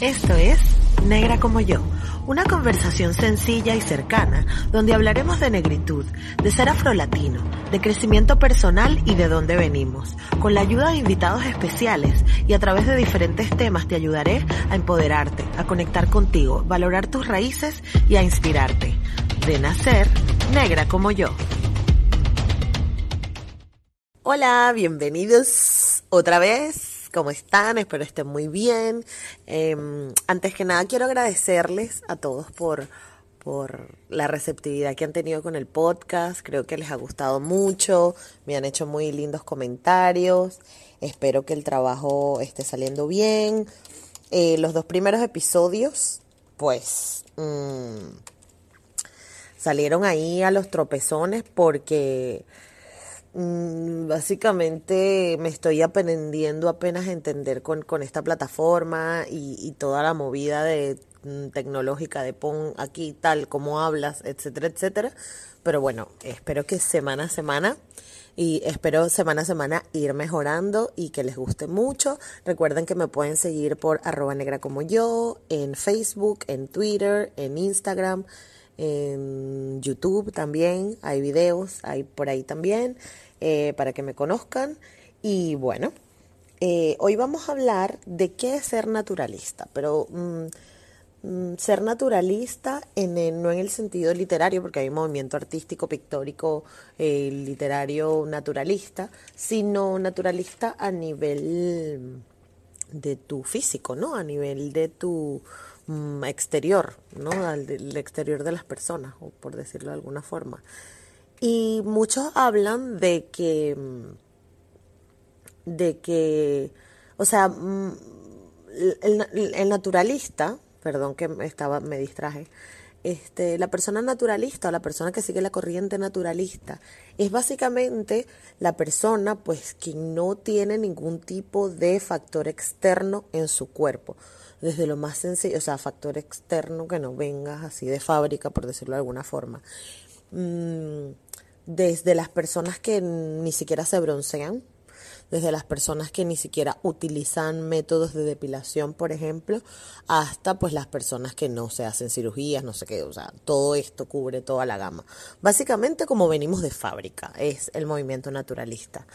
Esto es Negra como yo, una conversación sencilla y cercana donde hablaremos de negritud, de ser afrolatino, de crecimiento personal y de dónde venimos. Con la ayuda de invitados especiales y a través de diferentes temas te ayudaré a empoderarte, a conectar contigo, valorar tus raíces y a inspirarte. De nacer, negra como yo. Hola, bienvenidos otra vez ¿Cómo están? Espero estén muy bien. Em, antes que nada, quiero agradecerles a todos por, por la receptividad que han tenido con el podcast. Creo que les ha gustado mucho. Me han hecho muy lindos comentarios. Espero que el trabajo esté saliendo bien. Eh, los dos primeros episodios, pues, mm, salieron ahí a los tropezones porque básicamente me estoy aprendiendo apenas a entender con, con esta plataforma y, toda la movida de mm, tecnológica de pon aquí tal como hablas, etcétera, etcétera. Pero bueno, espero que semana a semana y espero semana a semana ir mejorando y que les guste mucho. Recuerden que me pueden seguir por arroba negra como yo, en Facebook, en Twitter, en Instagram, en YouTube también, hay videos, hay por ahí también, eh, para que me conozcan. Y bueno, eh, hoy vamos a hablar de qué es ser naturalista, pero mm, mm, ser naturalista en no en el sentido literario, porque hay un movimiento artístico, pictórico, eh, literario, naturalista, sino naturalista a nivel de tu físico, ¿no? A nivel de tu exterior, ¿no? Al exterior de las personas, por decirlo de alguna forma. Y muchos hablan de que, mm, de que, o sea, mm, el, naturalista, perdón que estaba, me distraje, este, la persona naturalista o la persona que sigue la corriente naturalista es básicamente la persona pues que no tiene ningún tipo de factor externo en su cuerpo desde lo más sencillo, o sea, factor externo que no vengas así de fábrica, por decirlo de alguna forma. Mm, desde las personas que ni siquiera se broncean, desde las personas que ni siquiera utilizan métodos de depilación, por ejemplo, hasta pues las personas que no se hacen cirugías, no sé qué, o sea, todo esto cubre toda la gama. Básicamente como venimos de fábrica, es el movimiento naturalista.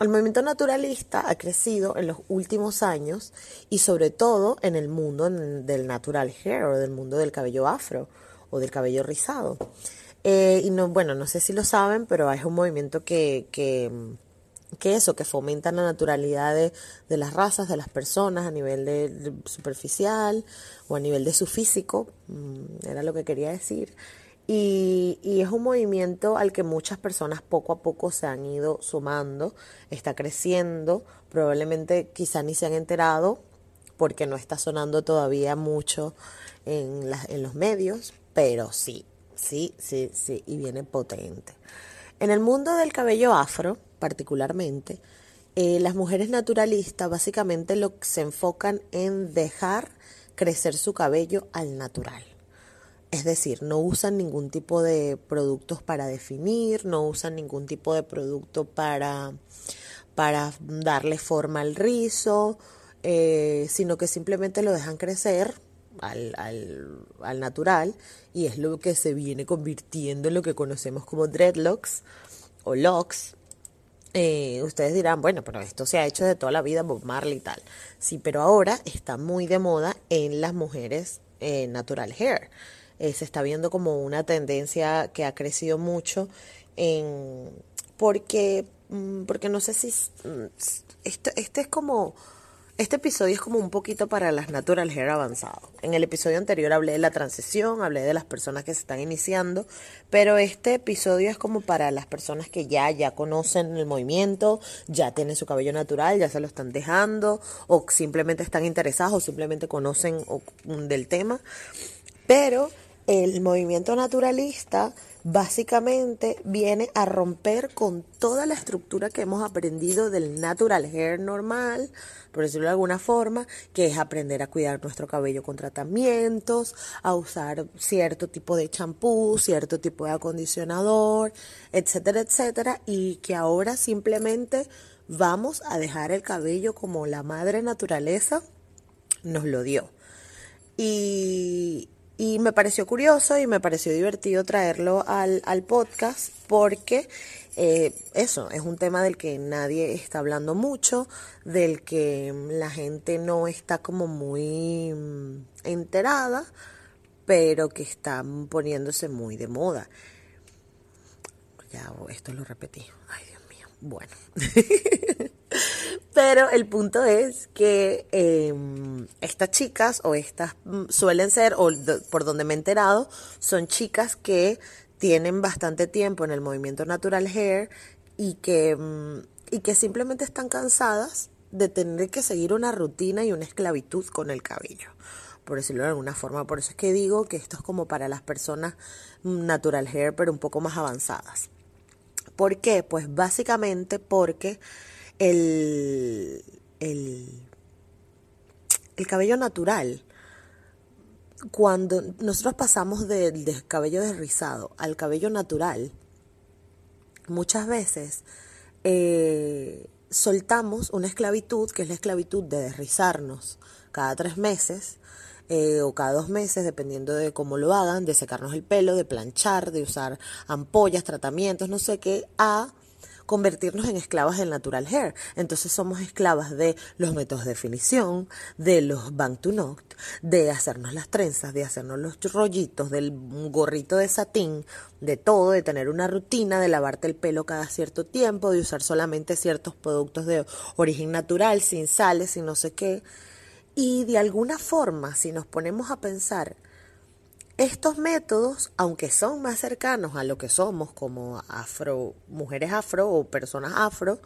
El movimiento naturalista ha crecido en los últimos años y sobre todo en el mundo del natural hair o del mundo del cabello afro o del cabello rizado. Eh, y no, bueno, no sé si lo saben, pero es un movimiento que, que, que eso, que fomenta la naturalidad de, las razas, de las personas a nivel de, superficial o a nivel de su físico, mm, era lo que quería decir. Y, es un movimiento al que muchas personas poco a poco se han ido sumando, está creciendo, probablemente quizá ni se han enterado porque no está sonando todavía mucho en, en los medios, pero sí, sí, sí, sí, y viene potente. En el mundo del cabello afro, particularmente, eh, las mujeres naturalistas básicamente lo se enfocan en dejar crecer su cabello al natural. Es decir, no usan ningún tipo de productos para definir, no usan ningún tipo de producto para, para darle forma al rizo, eh, sino que simplemente lo dejan crecer al, al, al, natural y es lo que se viene convirtiendo en lo que conocemos como dreadlocks o locks. Eh, ustedes dirán, bueno, pero esto se ha hecho de toda la vida, Bob Marley y tal. Sí, pero ahora está muy de moda en las mujeres eh, natural hair. Eh, se está viendo como una tendencia que ha crecido mucho en, porque, mm, porque no sé si mm, este, este es como este episodio es como un poquito para las natural hair avanzado. En el episodio anterior hablé de la transición, hablé de las personas que se están iniciando, pero este episodio es como para las personas que ya ya conocen el movimiento, ya tienen su cabello natural, ya se lo están dejando o simplemente están interesados o simplemente conocen del tema. Pero el movimiento naturalista básicamente viene a romper con toda la estructura que hemos aprendido del natural hair normal, por decirlo de alguna forma, que es aprender a cuidar nuestro cabello con tratamientos, a usar cierto tipo de champú, cierto tipo de acondicionador, etcétera, etcétera, y que ahora simplemente vamos a dejar el cabello como la madre naturaleza nos lo dio. Y, y me pareció curioso y me pareció divertido traerlo al, al podcast porque eh, eso es un tema del que nadie está hablando mucho, del que la gente no está como muy mm, enterada, pero que está poniéndose muy de moda. Ya, esto lo repetí. Ay, Dios mío. Bueno. Pero el punto es que em, estas chicas, o estas mm, suelen ser, o por donde me he enterado, son chicas que tienen bastante tiempo en el movimiento Natural Hair y que, mm, y que simplemente están cansadas de tener que seguir una rutina y una esclavitud con el cabello por decirlo de alguna forma. Por eso es que digo que esto es como para las personas mm, natural hair, pero un poco más avanzadas. ¿Por qué? Pues básicamente porque el, el, cabello natural, cuando nosotros pasamos del, cabello desrizado al cabello natural, muchas veces eh, soltamos una esclavitud, que es la esclavitud de desrizarnos cada tres meses eh, o cada dos meses, dependiendo de cómo lo hagan, de secarnos el pelo, de planchar, de usar ampollas, tratamientos, no sé qué, a convertirnos en esclavas del natural hair. Entonces somos esclavas de los métodos de definición, de los bank to knot, de hacernos las trenzas, de hacernos los rollitos, del gorrito de satín, de todo, de tener una rutina, de lavarte el pelo cada cierto tiempo, de usar solamente ciertos productos de origen natural, sin sales, sin no sé qué. Y de alguna forma, si nos ponemos a pensar, estos métodos, aunque son más cercanos a lo que somos como afro, mujeres afro o personas afro,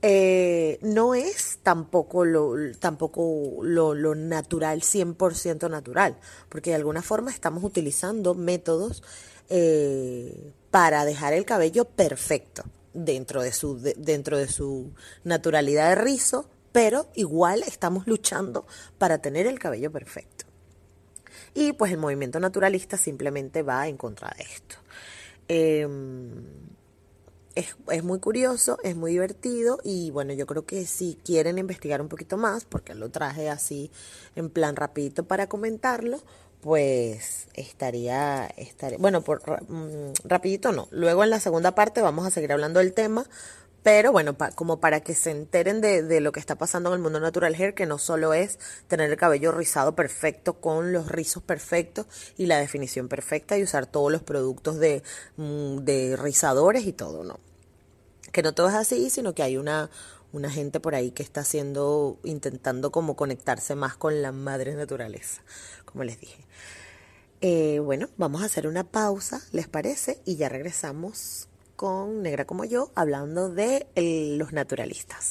eh, no es tampoco lo, tampoco lo, lo natural, 100% natural, porque de alguna forma estamos utilizando métodos eh, para dejar el cabello perfecto dentro de su, dentro de su naturalidad de rizo, pero igual estamos luchando para tener el cabello perfecto. Y pues el movimiento naturalista simplemente va en contra de esto. Em, es, muy curioso, es muy divertido y bueno, yo creo que si quieren investigar un poquito más, porque lo traje así en plan rapidito para comentarlo, pues estaría, estaría bueno, por, mm, rapidito no. Luego en la segunda parte vamos a seguir hablando del tema, pero bueno, como para que se enteren de, de, lo que está pasando en el mundo natural hair, que no solo es tener el cabello rizado perfecto con los rizos perfectos y la definición perfecta y usar todos los productos de, mm, de rizadores y todo, no. Que no todo es así, sino que hay una, una gente por ahí que está haciendo, intentando como conectarse más con la madre naturaleza, como les dije. Eh, bueno, vamos a hacer una pausa, ¿les parece? Y ya regresamos con Negra como yo, hablando de los naturalistas.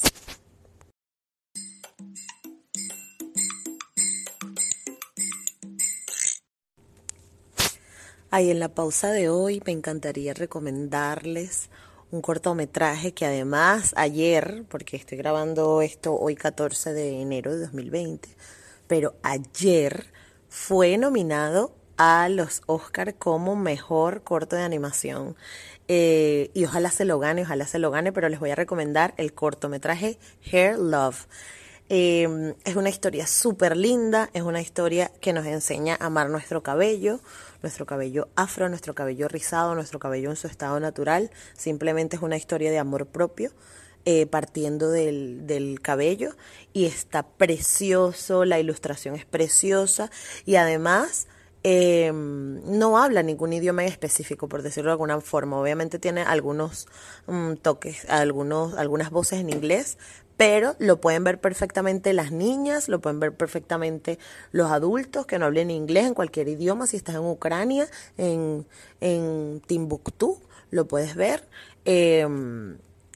Ahí en la pausa de hoy me encantaría recomendarles un cortometraje que además ayer, porque estoy grabando esto hoy 14 de enero de 2020, pero ayer fue nominado a los Oscar como mejor corto de animación. Eh, y ojalá se lo gane, ojalá se lo gane, pero les voy a recomendar el cortometraje Hair Love. Em, es una historia súper linda, es una historia que nos enseña a amar nuestro cabello, nuestro cabello afro, nuestro cabello rizado, nuestro cabello en su estado natural. Simplemente es una historia de amor propio. Eh, partiendo del, del, cabello y está precioso, la ilustración es preciosa y además eh, no habla ningún idioma en específico, por decirlo de alguna forma. Obviamente tiene algunos mm, toques, algunos, algunas voces en inglés, pero lo pueden ver perfectamente las niñas, lo pueden ver perfectamente los adultos que no hablen inglés en cualquier idioma. Si estás en Ucrania, en, en Timbuktu, lo puedes ver. Eh,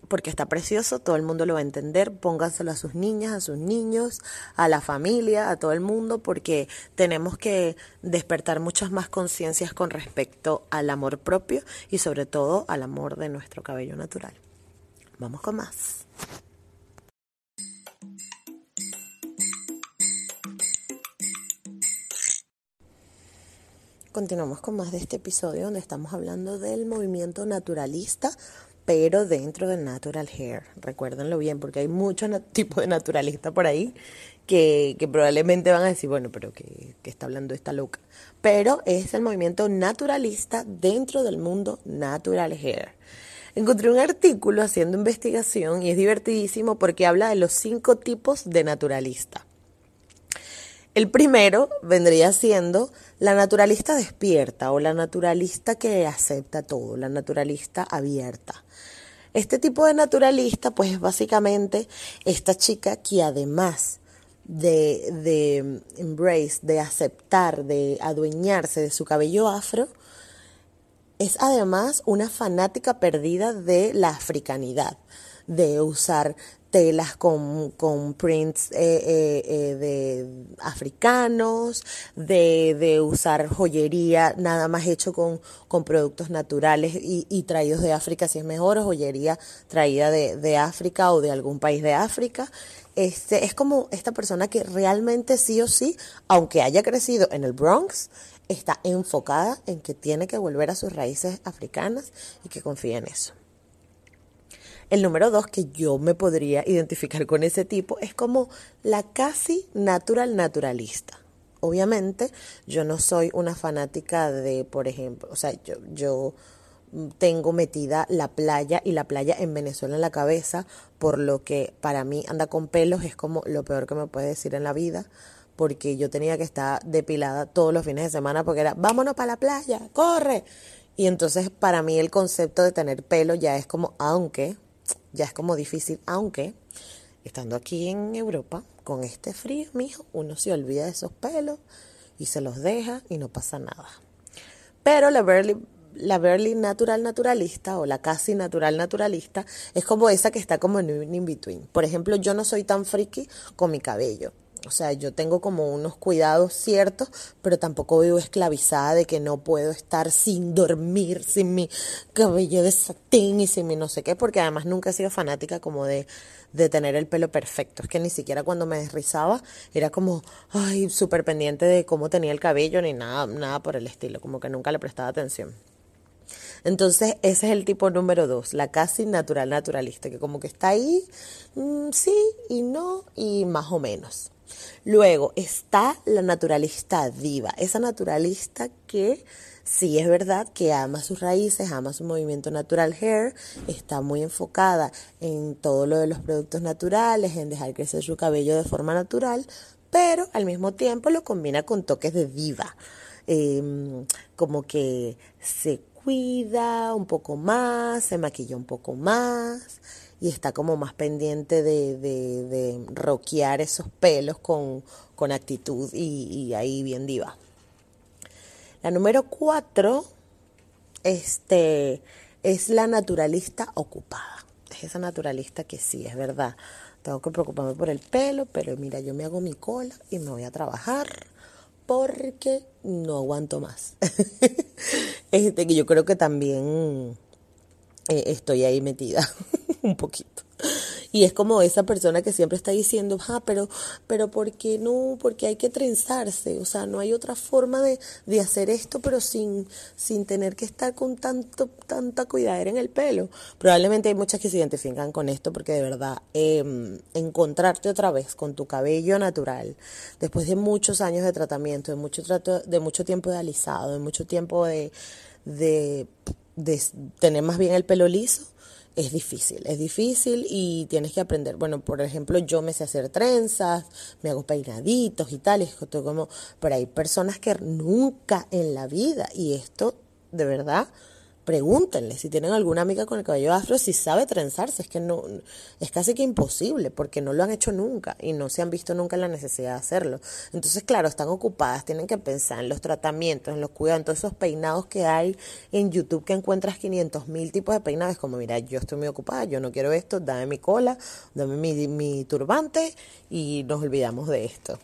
porque está precioso, todo el mundo lo va a entender, pónganselo a sus niñas, a sus niños, a la familia, a todo el mundo, porque tenemos que despertar muchas más conciencias con respecto al amor propio y sobre todo al amor de nuestro cabello natural. Vamos con más. Continuamos con más de este episodio donde estamos hablando del movimiento naturalista pero dentro del natural hair. Recuérdenlo bien, porque hay muchos tipos de naturalistas por ahí que, probablemente van a decir, bueno, pero que, que está hablando esta loca. Pero es el movimiento naturalista dentro del mundo natural hair. Encontré un artículo haciendo investigación y es divertidísimo porque habla de los cinco tipos de naturalista. El primero vendría siendo la naturalista despierta o la naturalista que acepta todo, la naturalista abierta. Este tipo de naturalista, pues es básicamente esta chica que además de, de embrace, de aceptar, de adueñarse de su cabello afro, es además una fanática perdida de la africanidad, de usar telas con, con prints eh, eh, eh, de africanos, de, de, usar joyería nada más hecho con, con productos naturales y, y, traídos de África, si es mejor, joyería traída de, de África o de algún país de África. Este, es como esta persona que realmente sí o sí, aunque haya crecido en el Bronx, está enfocada en que tiene que volver a sus raíces africanas y que confía en eso. El número dos, que yo me podría identificar con ese tipo, es como la casi natural naturalista. Obviamente, yo no soy una fanática de, por ejemplo, o sea, yo, yo tengo metida la playa y la playa en Venezuela en la cabeza, por lo que para mí anda con pelos es como lo peor que me puede decir en la vida, porque yo tenía que estar depilada todos los fines de semana porque era, vámonos para la playa, corre. Y entonces para mí el concepto de tener pelo ya es como, aunque, ya es como difícil, aunque estando aquí en Europa, con este frío, mijo, uno se olvida de esos pelos y se los deja y no pasa nada. Pero la Burley, la natural naturalista o la casi natural naturalista es como esa que está como en un in-between. Por ejemplo, yo no soy tan friki con mi cabello. O sea, yo tengo como unos cuidados ciertos, pero tampoco vivo esclavizada de que no puedo estar sin dormir, sin mi cabello de satín y sin mi no sé qué, porque además nunca he sido fanática como de, de tener el pelo perfecto. Es que ni siquiera cuando me desrizaba era como, ay, súper pendiente de cómo tenía el cabello ni nada, nada por el estilo, como que nunca le prestaba atención. Entonces, ese es el tipo número dos, la casi natural naturalista, que como que está ahí, mmm, sí y no, y más o menos. Luego está la naturalista diva, esa naturalista que sí es verdad que ama sus raíces, ama su movimiento natural hair, está muy enfocada en todo lo de los productos naturales, en dejar crecer su cabello de forma natural, pero al mismo tiempo lo combina con toques de diva. Eh, como que se cuida un poco más, se maquilla un poco más y está como más pendiente de, de, roquear esos pelos con, con actitud y, y, ahí bien diva. La número cuatro este, es la naturalista ocupada. Es esa naturalista que sí, es verdad. Tengo que preocuparme por el pelo, pero mira, yo me hago mi cola y me voy a trabajar porque no aguanto más. este, que yo creo que también eh, estoy ahí metida un poquito. Y es como esa persona que siempre está diciendo, ah, pero, pero ¿por qué no? Porque hay que trenzarse. O sea, no hay otra forma de, de hacer esto, pero sin, sin tener que estar con tanto, tanta cuidadera en el pelo. Probablemente hay muchas que se identifican con esto porque de verdad, eh, encontrarte otra vez con tu cabello natural, después de muchos años de tratamiento, de mucho, trato, de mucho tiempo de alisado, de mucho tiempo de, de, de tener más bien el pelo liso, es difícil, es difícil y tienes que aprender. Bueno, por ejemplo, yo me sé hacer trenzas, me hago peinaditos y tal, como, pero hay personas que nunca en la vida, y esto de verdad pregúntenle si tienen alguna amiga con el cabello afro si sabe trenzarse, es que no es casi que imposible porque no lo han hecho nunca y no se han visto nunca la necesidad de hacerlo. Entonces, claro, están ocupadas, tienen que pensar en los tratamientos, en los cuidados, en todos esos peinados que hay en YouTube que encuentras 500 mil tipos de peinados, como mira, yo estoy muy ocupada, yo no quiero esto, dame mi cola, dame mi, mi turbante y nos olvidamos de esto.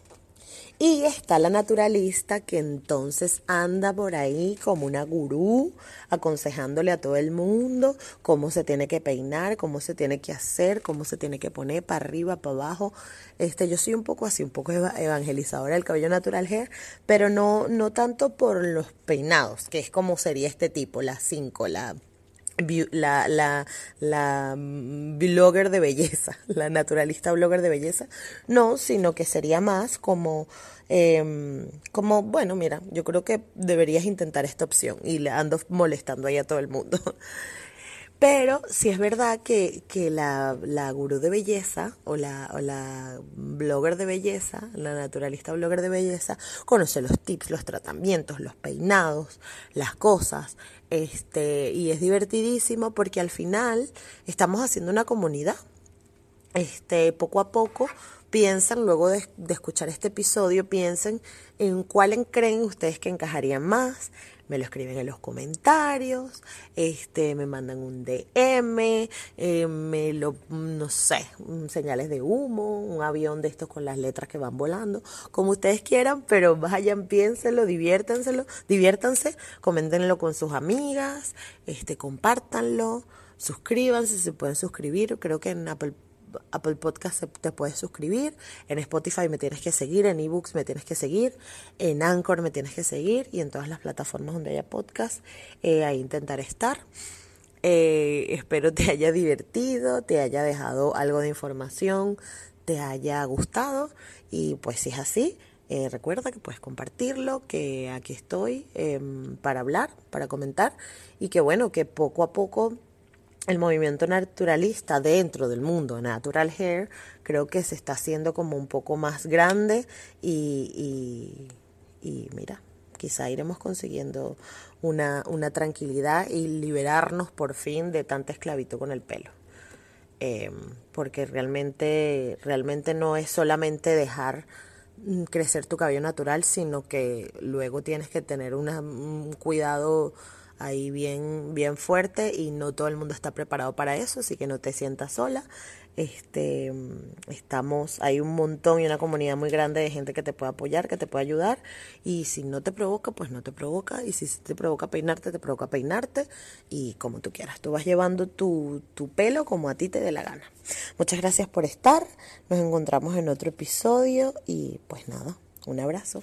Y está la naturalista que entonces anda por ahí como una gurú, aconsejándole a todo el mundo cómo se tiene que peinar, cómo se tiene que hacer, cómo se tiene que poner para arriba, para abajo. Este, yo soy un poco así, un poco evangelizadora del cabello natural hair, pero no, no tanto por los peinados, que es como sería este tipo, la 5, la la, la, la blogger de belleza, la naturalista blogger de belleza, no, sino que sería más como, eh, como, bueno, mira, yo creo que deberías intentar esta opción y le ando molestando ahí a todo el mundo. Pero si es verdad que, que la, la gurú de belleza o la, la blogger de belleza, la naturalista blogger de belleza, conoce los tips, los tratamientos, los peinados, las cosas, este, y es divertidísimo porque al final estamos haciendo una comunidad. Este, poco a poco piensan, luego de, de escuchar este episodio, piensen en cuál creen ustedes que encajarían más, me lo escriben en los comentarios, este, me mandan un DM, eh, me lo, no sé, señales de humo, un avión de estos con las letras que van volando, como ustedes quieran, pero vayan, piénsenlo, diviértanselo, diviértanse, coméntenlo con sus amigas, este, compártanlo, suscríbanse, se pueden suscribir, creo que en Apple Apple Podcast te puedes suscribir, en Spotify me tienes que seguir, en eBooks me tienes que seguir, en Anchor me tienes que seguir y en todas las plataformas donde haya podcast, eh, ahí intentar estar. Eh, espero te haya divertido, te haya dejado algo de información, te haya gustado y pues si es así, eh, recuerda que puedes compartirlo, que aquí estoy em, para hablar, para comentar y que bueno, que poco a poco el movimiento naturalista dentro del mundo natural hair creo que se está haciendo como un poco más grande y, y, mira, quizá iremos consiguiendo una, una, tranquilidad y liberarnos por fin de tanta esclavitud con el pelo. Em, porque realmente, realmente no es solamente dejar mm, crecer tu cabello natural, sino que luego tienes que tener un cuidado ahí bien, bien fuerte y no todo el mundo está preparado para eso, así que no te sientas sola. Este, estamos, hay un montón y una comunidad muy grande de gente que te puede apoyar, que te puede ayudar. Y si no te provoca, pues no te provoca. Y si te provoca peinarte, te provoca peinarte. Y como tú quieras, tú vas llevando tu, tu pelo como a ti te dé la gana. Muchas gracias por estar. Nos encontramos en otro episodio y pues nada, un abrazo.